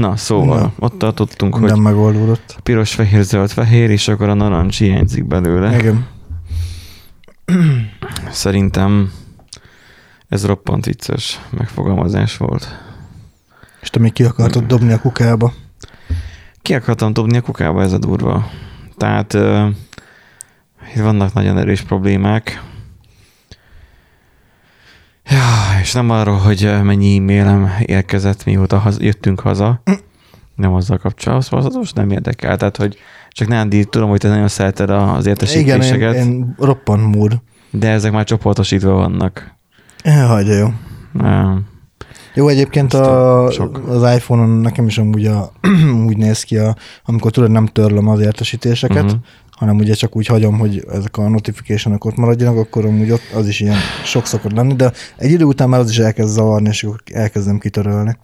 Na, szóval, Na. ott tartottunk, Nem hogy megoldódott. piros, fehér, zöld, fehér, és akkor a narancs hiányzik belőle. Igen. Szerintem ez roppant vicces megfogalmazás volt. És te még ki akartad dobni a kukába. Ki akartam dobni a kukába, ez a durva. Tehát itt vannak nagyon erős problémák. Ja, és nem arról, hogy mennyi e-mailem érkezett, mióta haz, jöttünk haza. Nem azzal kapcsolatos, nem érdekel. Tehát, hogy csak Nándi, tudom, hogy te nagyon szereted az Igen, én, értesítéseket, én roppan múr. de ezek már csoportosítva vannak. Elhagyja, jó. Uh, Jó, egyébként Ezt a sok- az iPhone-on nekem is amúgy a, úgy néz ki, a, amikor tudod, nem törlöm az értesítéseket, uh-huh. Hanem ugye csak úgy hagyom, hogy ezek a notification ott maradjanak, akkor amúgy ott az is ilyen sok szokott lenni, de egy idő után már az is elkezd zavarni, és akkor elkezdem kitörölni.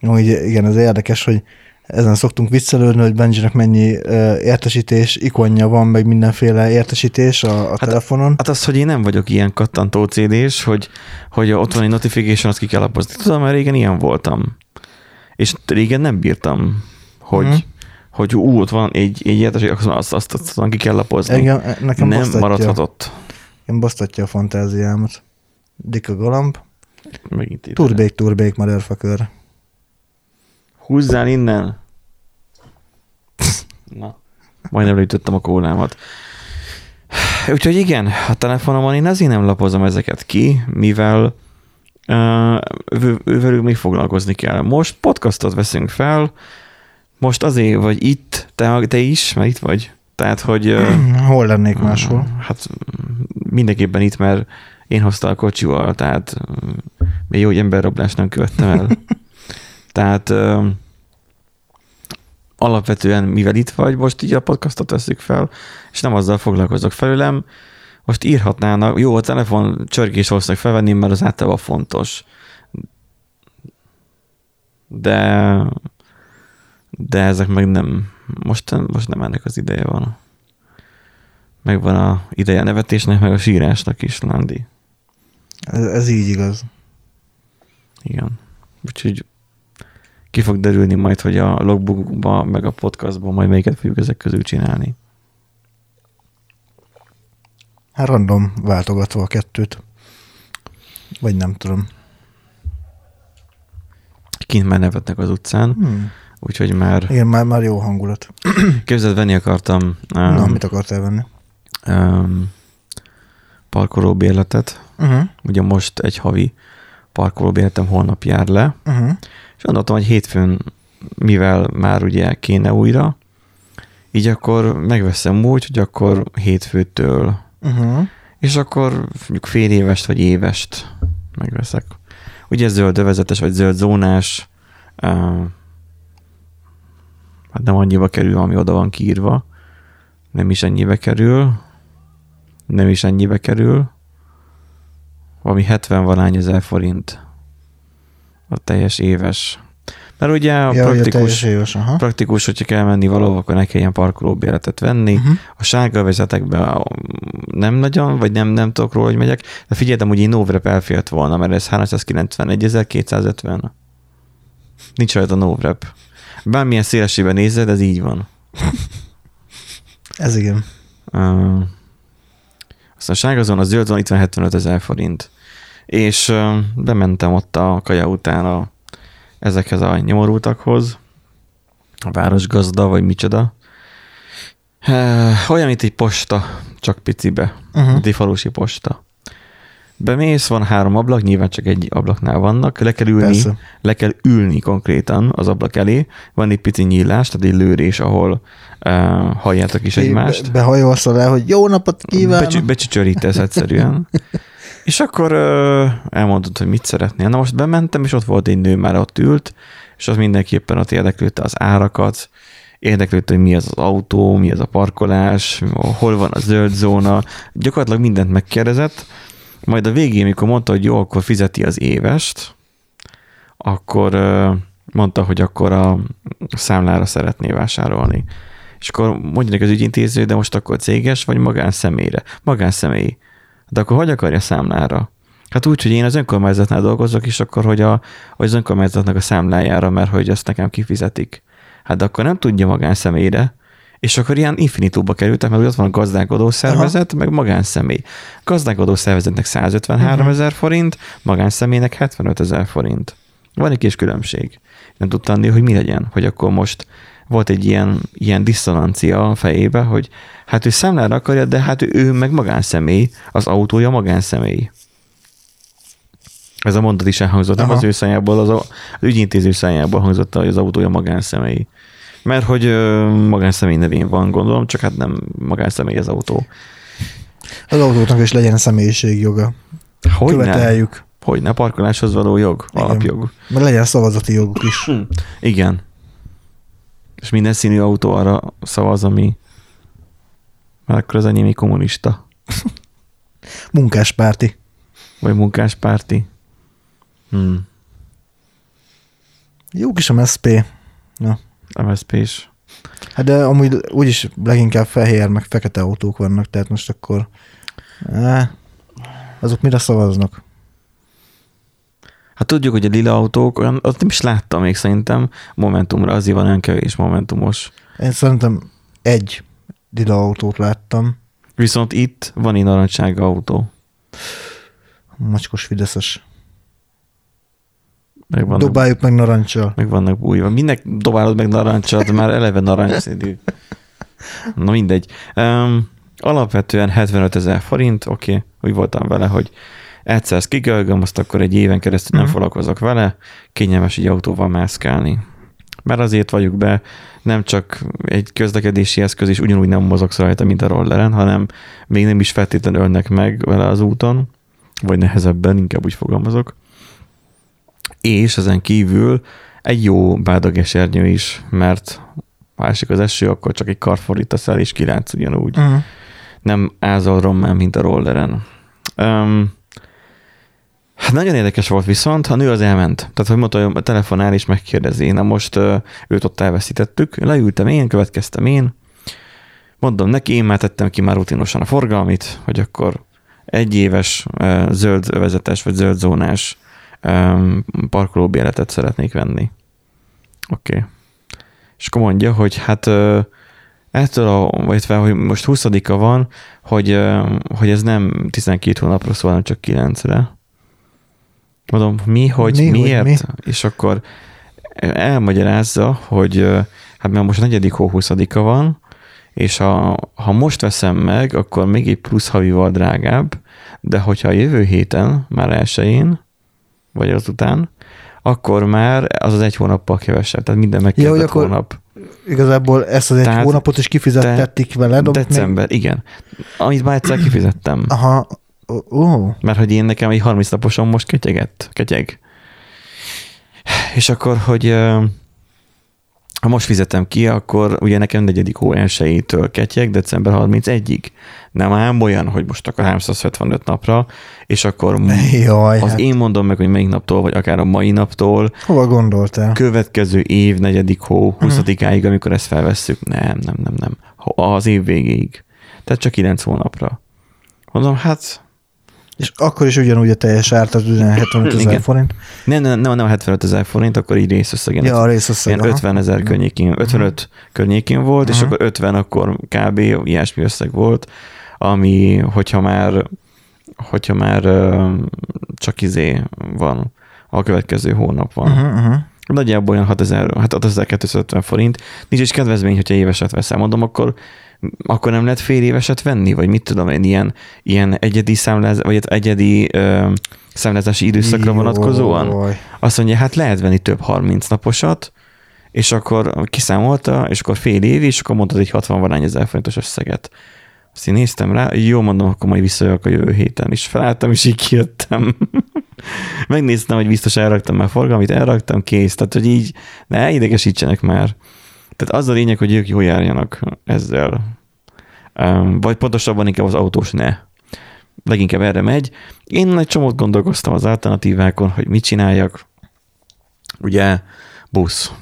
Úgy, igen, ez érdekes, hogy ezen szoktunk viccelődni, hogy Benjinek mennyi ö, értesítés ikonja van, meg mindenféle értesítés a, a Hát- telefonon. Hát az, hogy én nem vagyok ilyen kattantó CD-s, hogy, hogy ott van egy notification, azt ki kell lapozni. Tudom, mert régen ilyen voltam. És régen nem bírtam, hogy, Mhm. Hogy ú, ott van egy, egy érteség, akkor azt, azt, azt, azt ki kell lapozni. Engem, nekem nem basztatja, maradhatott. Engem basztatja a fantáziámat. Dika galamb. Megint ide. Turbék, turbék, motherfucker. Húzzál innen. Na, majdnem leütöttem a kólámat. Úgyhogy igen, a telefonomon én azért nem lapozom ezeket ki, mivel uh, velük még foglalkozni kell. Most podcastot veszünk fel, most azért vagy itt, te, te is, mert itt vagy. Tehát, hogy... Hol lennék máshol? Hát mindenképpen itt, mert én hoztam a kocsival, tehát mm, még jó, hogy emberrablást nem követtem el. tehát alapvetően, mivel itt vagy, most így a podcastot veszük fel, és nem azzal foglalkozok felülem, most írhatnának, jó, a telefon csörgés valószínűleg felvenni, mert az általában fontos. De de ezek meg nem, most, most nem ennek az ideje van. Megvan a ideje a nevetésnek, meg a sírásnak is, Landi. Ez, ez így igaz. Igen. Úgyhogy ki fog derülni majd, hogy a logbookban, meg a podcastban majd melyiket fogjuk ezek közül csinálni. Hát random váltogatva a kettőt. Vagy nem tudom. Kint már nevetnek az utcán, Hmm. Úgyhogy már Igen, már, már jó hangulat. képzeld, venni akartam um, Na, mit akartál venni? um, parkolóbérletet. Uh-huh. Ugye most egy havi parkolóbérletem holnap jár le, Uh-huh. És gondoltam, hogy hétfőn, mivel már ugye kéne újra, így akkor megveszem úgy, hogy akkor hétfőtől, Uh-huh. és akkor mondjuk fél évest vagy évest megveszek. Ugye zöld övezetes vagy zöld zónás, uh, hát nem annyiba kerül, ami oda van kiírva, nem is ennyibe kerül, nem is ennyibe kerül, valami 70 valány ezer forint a teljes éves. Mert ugye a Ja, praktikus, teljes éves, aha. praktikus, hogyha kell menni valahova, akkor ne kelljen parkolóbérletet venni. Uh-huh. A sárga vezetekben nem nagyon, vagy nem, nem tudok róla, hogy megyek. De figyeltem, hogy én Novrep elfért volna, mert ez 391.250. Nincs rajta Novrep. Bármilyen szélesében nézed, ez így van. Ez igen. Uh, aztán a sárga zóna, a zöld zóna itt van 75 ezer forint. És uh, bementem ott a kaja után a, ezekhez a nyomorultakhoz, a városgazda, vagy micsoda. Uh, olyan, mint egy posta, csak picibe. Uh-huh. Egy falusi posta. Bemész, van három ablak, nyilván csak egy ablaknál vannak, le kell ülni, Persze. le kell ülni konkrétan az ablak elé, van egy pici nyílás, tehát egy lőrés, ahol uh, halljátok is egymást. Be, behajolsz rá, hogy jó napot kívánok. Becsü- becsücsörítesz egyszerűen. és akkor uh, elmondod, hogy mit szeretnél. Na most bementem, és ott volt egy nő, már ott ült, és az mindenképpen ott érdeklődte az árakat, érdeklődte, hogy mi az az autó, mi az a parkolás, hol van a zöld zóna, gyakorlatilag mindent megkérdezett, majd a végén, mikor mondta, hogy jó, akkor fizeti az évest, akkor mondta, hogy akkor a számlára szeretné vásárolni. És akkor mondja az ügyintéző, de most akkor céges vagy magánszemélyre? Magánszemély. De akkor hogy akarja számlára? Hát úgy, hogy én az önkormányzatnál dolgozok, és akkor, hogy, a, az önkormányzatnak a számlájára, mert hogy azt nekem kifizetik. Hát de akkor nem tudja magánszemélyre, és akkor ilyen infinitóba kerültek, mert ott van a gazdálkodó szervezet, Aha. meg magánszemély. Gazdálkodó szervezetnek 153 uh-huh. ezer forint, magánszemélynek 75 ezer forint. Van egy kis különbség. Nem tudtam adni, hogy mi legyen, hogy akkor most volt egy ilyen, ilyen diszonancia a fejébe, hogy hát ő számlára akarja, de hát ő meg magánszemély, az autója magánszemély. Ez a mondat is elhangzott, nem az ő szájából, az, a, az ügyintéző szájából hangzott, hogy az autója magánszemély. Mert hogy magánszemély nevén van, gondolom, csak hát nem magánszemély az autó. Az autóknak is legyen személyiségjoga. Hogy Követeljük. Hogy ne parkoláshoz való jog, Igen. alapjog. Mert legyen szavazati joguk is. Igen. És minden színű autó arra szavaz, ami mert akkor az enyém egy kommunista, Munkáspárti. vagy munkáspárti. Hmm. Jó kis MSP. MSZP is. Hát de amúgy úgyis leginkább fehér, meg fekete autók vannak, tehát most akkor eh, azok mire szavaznak? Hát tudjuk, hogy a lila autók, olyan, azt nem is láttam még szerintem Momentumra, azért van olyan kevés Momentumos. Én szerintem egy lila autót láttam, Viszont itt van egy narancsága autó. macskos fideszes. Meg vannak, Dobáljuk meg narancsal. meg vannak bújva. Minek dobálod meg narancsat, már eleve narancsszínű. Na mindegy. Um, alapvetően 75 ezer forint, oké, okay, úgy voltam vele, hogy egyszer ezt kigölgöm, azt akkor egy éven keresztül nem Mhm. foglalkozok vele, kényelmes egy autóval mászkálni. Mert azért vagyok be, nem csak egy közlekedési eszköz, és ugyanúgy nem mozogsz rajta, mint a rolleren, hanem még nem is feltétlenül ölnek meg vele az úton, vagy nehezebben, inkább úgy fogalmazok. És ezen kívül egy jó bádagesernyő is, mert ha esik az eső, akkor csak egy kar fordítasz el, és kilátsz ugyanúgy Uh-huh. nem ázol rommá, mint a rolleren. Um, hát nagyon érdekes volt viszont, a nő az elment. Tehát, hogy mondta, hogy telefonál és megkérdezi. Na most őt ott elveszítettük, leültem én, következtem én, mondom neki, én már tettem ki már rutinosan a forgalmit, hogy akkor egy éves zöld övezetes vagy zöld zónás um, parkolóbéletet szeretnék venni. Oké. Okay. És akkor mondja, hogy hát uh, ettől a, vagy hogy most 20 van, hogy, hogy ez nem 12 hónapra szól, hanem csak 9-re. Mondom, mi, hogy Mi, mi, hogy miért? mi? És akkor elmagyarázza, hogy hát mert most a negyedik hó 20 van, és ha, ha most veszem meg, akkor még egy plusz havival drágább, de hogyha a jövő héten, már elsőjén, vagy azután, akkor már az az egy hónappal kevesebb, tehát minden megkezdett akkor hónap. Igazából ezt az egy Tehát- hónapot is kifizettették veled. December, igen. Amit már egyszer kifizettem. Még... Aha. Ó. Mert hogy én nekem egy 30 naposon most ketyegett, ketyeg. És akkor, hogy ha most fizetem ki, akkor ugye nekem negyedik hó elsőjétől ketyeg december 31-ig. Nem ám olyan, hogy most akkor 375 napra, és akkor Jaj, az hát én mondom meg, hogy melyik naptól, vagy akár a mai naptól, hova gondoltál? következő év negyedik hó 20-áig, amikor ezt felvesszük. Nem, nem, nem, nem. Az év végéig. Tehát csak 9 hónapra. Mondom, hát És akkor is ugyanúgy a teljes ár, tehát ugyan 75 ezer forint. nem, nem, nem, nem 75 ezer forint, akkor így részösszegen. Ja, a részösszeg. Ilyen aha. 50 ezer környékén, 55 környékén volt, és Mhm. akkor 50 akkor kb. ilyesmi összeg volt, ami, hogyha már, hogyha már csak izé van, a következő hónap van. Uh-huh, uh-huh. Nagyjából olyan 6000, hát 6250 forint. Nincs is kedvezmény, hogyha éveset veszel. Mondom, akkor, akkor nem lehet fél éveset venni? Vagy mit tudom én, ilyen, ilyen egyedi, számláz, vagy egyedi ö, számlázási időszakra vonatkozóan? Jaj. Azt mondja, hát lehet venni több 30 naposat, és akkor kiszámolta, és akkor fél év, és akkor mondtad egy 60 valány ezer forintos összeget. Azt én néztem rá, jó mondom, akkor majd visszajövök a jövő héten, és felálltam, és így kijöttem. Megnéztem, hogy biztos elraktam már forgalmit, elraktam, kész. Tehát, hogy így ne idegesítsenek már. Tehát az a lényeg, hogy ők jól járjanak ezzel. Vagy pontosabban inkább az autós ne. Leginkább erre megy. Én egy csomót gondolkoztam az alternatívákon, hogy mit csináljak. Ugye busz.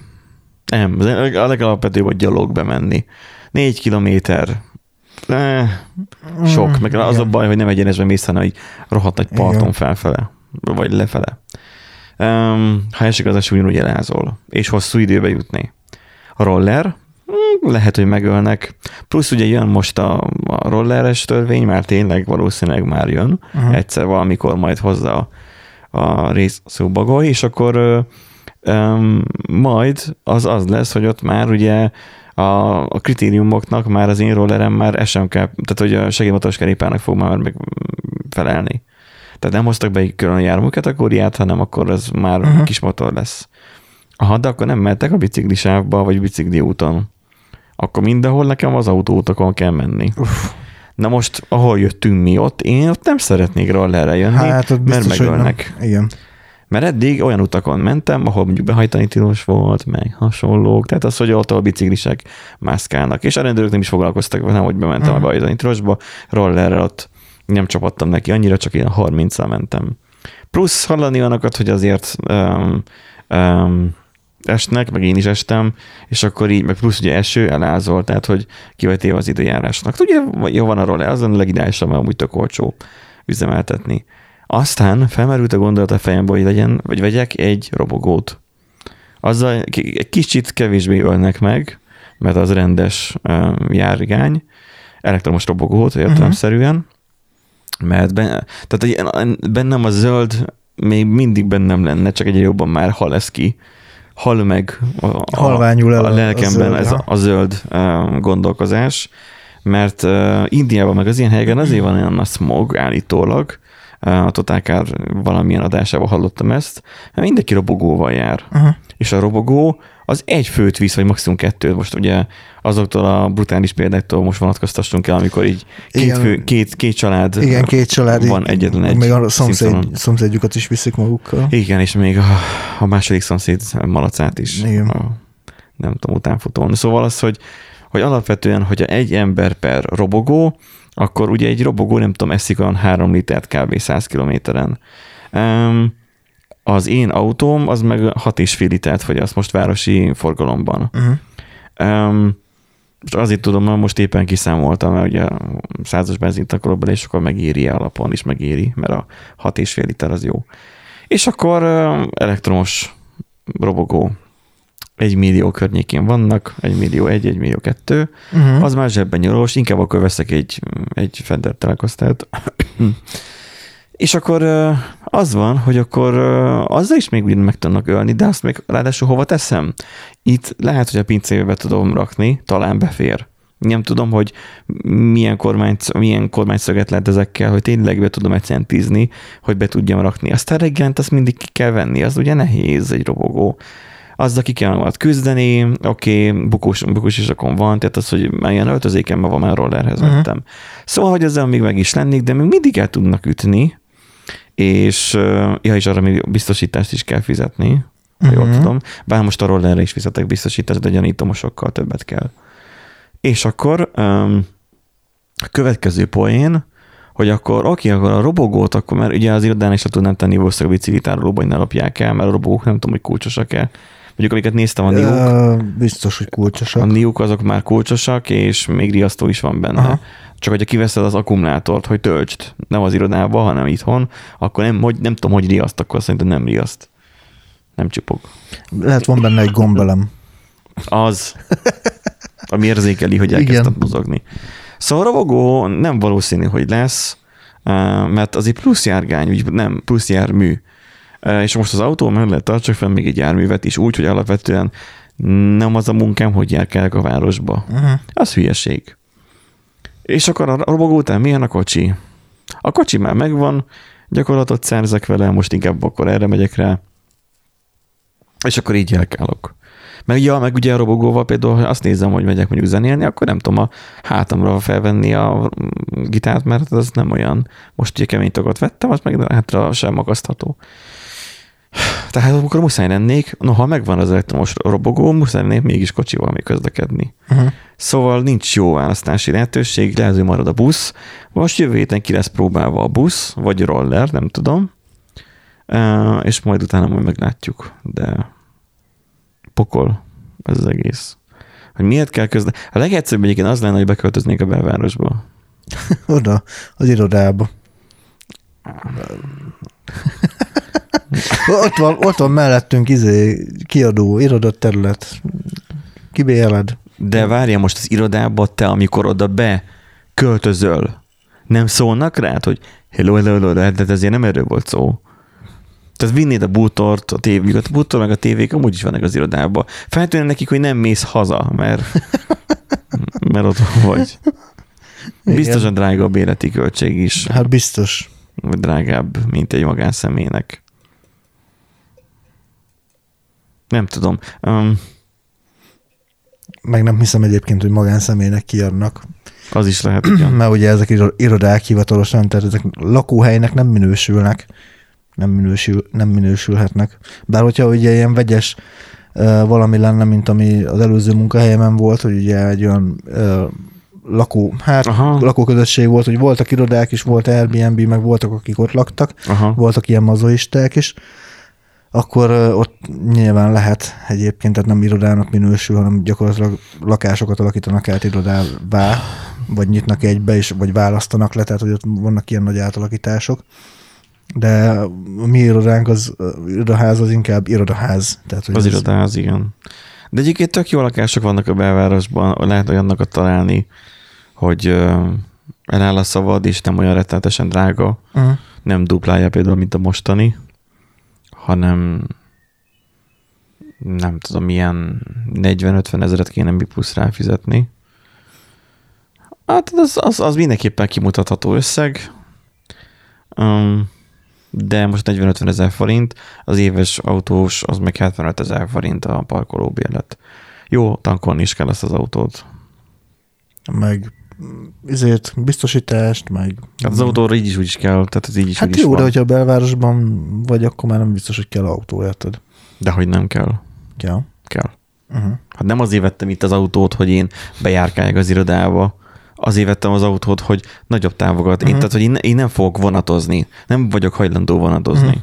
Nem, a legalapvetőbb, hogy gyalog bemenni. Négy kilométer sok, meg az a baj, hogy nem egyenesben mész, hanem így rohadt egy parton Igen. felfele, vagy lefele. Um, ha esik az eső, ugyanúgy elázol, és hosszú időbe jutni. Roller, hm, lehet, hogy megölnek. Plusz ugye jön most a, a rolleres törvény, már tényleg valószínűleg már jön. Aha. Egyszer valamikor majd hozza a, a rész szóbagoly, és akkor öm, majd az az lesz, hogy ott már ugye a, a kritériumoknak már az én rollerem már SM kell, tehát hogy a segédmotoros kerékpárnak fog már meg felelni. Tehát nem hoztak be egy külön jármű kategóriát, hanem akkor ez már uh-huh. kis motor lesz. Aha, de akkor nem mehettek a biciklisávba, vagy bicikli úton. Akkor mindenhol nekem az autóutakon kell menni. Uff, Na most, ahol jöttünk mi ott, én ott nem szeretnék rollerre jönni, hát ott mert biztos, nem. megölnek. Igen. Mert eddig olyan utakon mentem, ahol mondjuk behajtani tilos volt, meg hasonlók, tehát az, hogy ott a biciklisek mászkálnak, és a rendőrök nem is foglalkoztak vele, hogy bementem Mhm. a behajtani tilosba, rollerrel ott nem csapattam neki annyira, csak ilyen 30 mentem. Plusz hallani olyanokat, hogy azért um, um, esnek, meg én is estem, és akkor így, meg plusz ugye eső, elázol, tehát hogy ki vagy téve az időjárásnak. Ugye jó van a roller, az a legideálisabb, mert amúgy tök olcsó üzemeltetni. Aztán felmerült a gondolat a fejembe, hogy legyen, vagy vegyek egy robogót. Azzal egy kicsit kevésbé ölnek meg, mert az rendes járgány, elektromos robogót értelemszerűen, mert ben, tehát egy- bennem a zöld még mindig bennem lenne, csak egyre jobban már hal ez ki. Hal meg a, a, Halványul a a- a lelkemben zöld, ez a, a zöld gondolkozás, mert uh, Indiában meg az ilyen helyeken azért van olyan a smog állítólag, uh, a Totálkár valamilyen adásában hallottam ezt, mindenki robogóval jár. Aha. És a robogó az egy főt visz, vagy maximum kettőt. Most ugye azoktól a brutális példáktól most vonatkoztassunk el, amikor így két, Igen. fő, két, két család Igen, két család. van így- egyetlen egy Még a szomszéd, szomszédjukat is viszik magukkal. Igen, és még a, a második szomszéd malacát is. Igen. A, nem tudom, utánfutón. Szóval az, hogy, hogy alapvetően, hogyha egy ember per robogó, akkor ugye egy robogó, nem tudom, eszik olyan 3 litert kb. 100 kilométeren. Um, az én autóm, az meg 6,5 litert fogyaszt most városi forgalomban. Uh-huh. Um, most azért tudom, mert most éppen kiszámoltam, mert ugye százas benzint akarok bele, és akkor megéri alapon is megéri, mert a 6,5 liter az jó. És akkor elektromos robogó egy millió környékén vannak, egy millió egy, egy millió kettő, Uh-huh. az már zsebben nyolós, inkább akkor veszek egy, egy Fender Telecaster-t. És akkor az van, hogy akkor azzal is még meg tudnak ölni, de azt még ráadásul hova teszem? Itt lehet, hogy a pincébe be tudom rakni, talán befér. Nem tudom, hogy milyen, kormány, milyen kormányszöget lehet ezekkel, hogy tényleg be tudom egyszerűen tízni, hogy be tudjam rakni. Aztán reggelent azt mindig ki kell venni, az ugye nehéz egy robogó. Azzal ki kell majd küzdeni, oké, okay, bukós, bukós isakon van, tehát az, hogy már ilyen öltözékemben van, már rollerhez vettem. Szóval, hogy ezzel még meg is lennék, de még mindig el tudnak ütni, és ja, és arra még biztosítást is kell fizetni, ha jól Mhm. tudom. Bár most a rollerre is fizetek biztosítást, de gyanítom, sokkal többet kell. És akkor um, a következő poén, hogy akkor oké, akkor a robogót, akkor mert ugye az irodán is le tudnám tenni valószínűleg a biciklitárolóba, hogy ne lopják el, mert a robogók nem tudom, hogy kulcsosak-e. Mondjuk, amiket néztem, a Niuk, Ö, biztos, hogy a kulcsosak. Niuk azok már kulcsosak, és még riasztó is van benne. Aha. Csak hogyha kiveszed az akkumulátort, hogy töltsd, nem az irodába, hanem itthon, akkor nem, hogy, nem tudom, hogy riaszt, akkor szerintem nem riaszt. Nem csupog. Lehet van benne egy gombelem. Az, ami érzékeli, hogy elkezdtem mozogni. Szóval a robogó nem valószínű, hogy lesz, eh, mert az egy plusz járgány, úgy nem, plusz jármű. Eh, És most az autó mellett tartsak fel még egy járművet is úgy, hogy alapvetően nem az a munkám, hogy járkálok a városba. Uh-huh. Az hülyeség. És akkor a robogó után milyen a kocsi? A kocsi már megvan, gyakorlatot szerzek vele, most inkább akkor erre megyek rá. És akkor így járkálok. Meg, ja, meg ugye a robogóval például, ha azt nézem, hogy megyek mondjuk zenélni, akkor nem tudom a hátamra felvenni a gitárt, mert az nem olyan. Most ugye kemény tagot vettem, az meg hátra sem magasztható. Tehát amikor muszáj lennék, noha megvan az elektromos robogó, muszáj lennék mégis kocsival még közlekedni. Uh-huh. Szóval nincs jó választási lehetőség, lehet, hogy marad a busz. Most jövő héten ki lesz próbálva a busz, vagy roller, nem tudom. Uh, és majd utána majd meglátjuk, de pokol ez az egész. hogy miért kell közle... A legegyszerűbb egyébként az lenne, hogy beköltöznék a belvárosba. Oda, az irodába. Ott, van, ott van mellettünk izé, kiadó, irodott terület. Kibéled. De várja most az irodába te, amikor oda be költözöl, nem szólnak rád, hogy hello, hello, hello, de hát ezért nem erről volt szó. Tehát vinnéd a bútort, a tévéket, a bútor meg a tévék amúgy is vannak az irodában. Feltűnne nekik, hogy nem mész haza, mert, mert ott vagy. Biztosan drága a béleti költség is. Hát biztos. Drágább, mint egy magánszemélynek. Nem tudom. Um, Meg nem hiszem egyébként, hogy magánszemélynek kiadnak. az is lehet, igen. Mert ugye ezek iro- irodák hivatalosan, tehát ezek lakóhelynek nem minősülnek. Nem, minősül, nem minősülhetnek. Bár hogyha ugye ilyen vegyes valami lenne, mint ami az előző munkahelyemen volt, hogy ugye egy olyan lakó, hát Aha. lakóközösség volt, hogy voltak irodák is, volt Airbnb, meg voltak, akik ott laktak, Aha. voltak ilyen mazoisták is, akkor ott nyilván lehet egyébként, tehát nem irodának minősül, hanem gyakorlatilag lakásokat alakítanak át irodává, vagy nyitnak egybe, és, vagy választanak le, tehát hogy ott vannak ilyen nagy átalakítások. De a mi irodánk, az irodaház az inkább irodaház. Tehát, hogy Az ez- irodához, igen. De egyébként tök jó lakások vannak a belvárosban, lehet olyanokat találni, hogy eláll a szavad, és nem olyan rettenetesen drága, Uh-huh. nem duplája például, mint a mostani, hanem nem tudom, milyen 40-50 ezeret kéne mi plusz ráfizetni. Hát az, az, az mindenképpen kimutatható összeg, um, de most 40-50 ezer forint, az éves autós az meg 75 ezer forint a parkolóbérlet. Jó, tankolni is kell ezt az autót. meg ezért biztosítást, meg... Hát az autóra így is úgy is kell, tehát ez így is Hát jó, de hogyha a belvárosban vagy, akkor már nem biztos, hogy kell autó, érted? De hogy nem kell. Kell. Kell. Uh-huh. Hát nem azért vettem itt az autót, hogy én bejárkáljak az irodába, azért vettem az autót, hogy nagyobb távokat. Én, Mhm. tehát, hogy én, én nem fogok vonatozni. Nem vagyok hajlandó vonatozni. Mhm.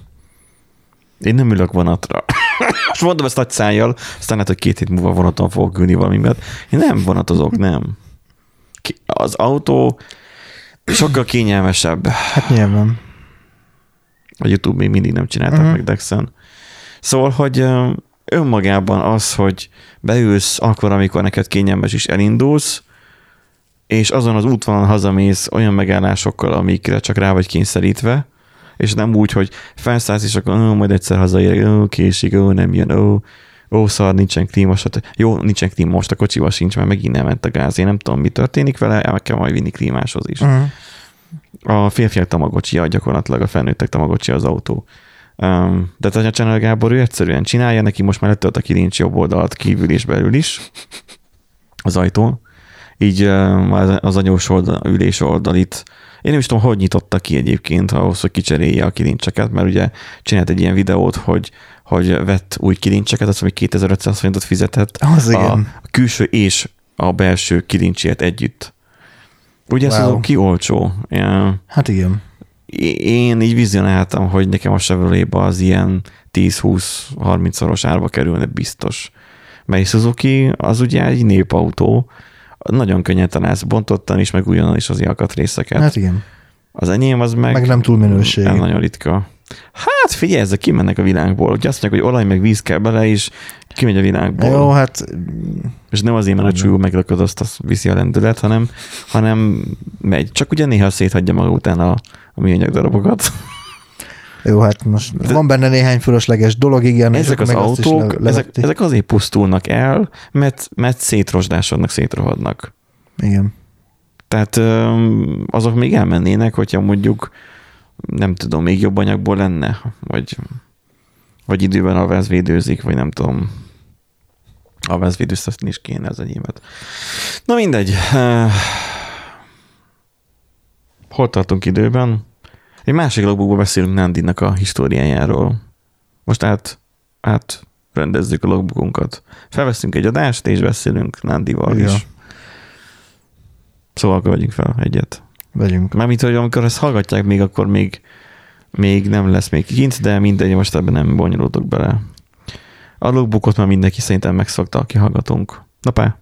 Én nem ülök vonatra. Most mondom ezt nagy szájjal, aztán lehet, hogy két hét múlva vonaton fogok ülni valami miatt. Én nem vonatozok, nem. Az autó sokkal kényelmesebb. Hát nyilván. A YouTube még mindig nem csináltak Mhm. uh-huh. meg Dexen. Szóval, hogy önmagában az, hogy beülsz akkor, amikor neked kényelmes is elindulsz, és azon az útvonalon hazamész olyan megállásokkal, amikre csak rá vagy kényszerítve, és nem úgy, hogy felszállsz, és akkor ó, majd egyszer hazaérek, ó, késik, ó, nem jön, ó, ó, szar, nincsen klíma, stb. Jó, nincsen klíma, most a kocsival sincs, mert megint nem ment a gáz. Én nem tudom, mi történik vele, meg kell majd vinni klímáshoz is. Uh-huh. A férfiak tamagocsia gyakorlatilag a felnőttek tamagocsia az autó. Um, de a Channel Gábor ő egyszerűen csinálja, neki most már letölt a kilincs jobb oldalt kívül és belül is az ajtón. Így um, az- az anyós oldal, ülés oldalit. Én nem is tudom, hogy nyitotta ki egyébként ahhoz, hogy kicserélje a kilincseket, mert ugye csinált egy ilyen videót, hogy, hogy vett új kilincseket, azt hogy 2500 forintot fizetett Az a, igen. a külső és a belső kilincsért együtt. Ugye ez Wow. az ki olcsó. Ja. Hát igen. Én így vizionáltam, hogy nekem a chevrolet az ilyen 10-20-30 szoros árba kerülne biztos. Mert Suzuki az ugye egy népautó, nagyon könnyen találsz bontottan is, meg újonnan is az alkatrészeket. Hát igen. Az enyém az meg, Meg nem túl minőségi. Nem nagyon ritka. Hát figyelj, ezek kimennek a világból. Ugye azt mondják, hogy olaj meg víz kell bele, és kimegy a világból. Jó, hát És nem azért, mert a csúlyú meglakadozt, azt viszi a lendület, hanem, hanem megy. Csak ugye néha széthagyja maga után a, a műanyag darabokat. jó, hát most De- van benne néhány fölösleges dolog, igen. ezek az azt autók, le- ezek, ezek azért pusztulnak el, mert, mert szétrosdásodnak, szétrohadnak. Igen. Tehát azok még elmennének, hogyha mondjuk nem tudom, még jobb anyagból lenne, vagy, vagy időben a védőzik, vagy nem tudom, a védőztetni is kéne az enyémet. Na mindegy. Hol tartunk időben? Egy másik logbookban beszélünk Nandinak a históriájáról. Most át, át rendezzük a logbookunkat. Felveszünk egy adást, és beszélünk Nandival Ja. is. Szóval vegyünk fel egyet. Vegyünk. Mármint, hogy amikor ezt hallgatják még, akkor még, még nem lesz még kint, de mindegy, most ebben nem bonyolódok bele. A logbookot már mindenki szerintem megszokta, aki hallgatunk. Na pá.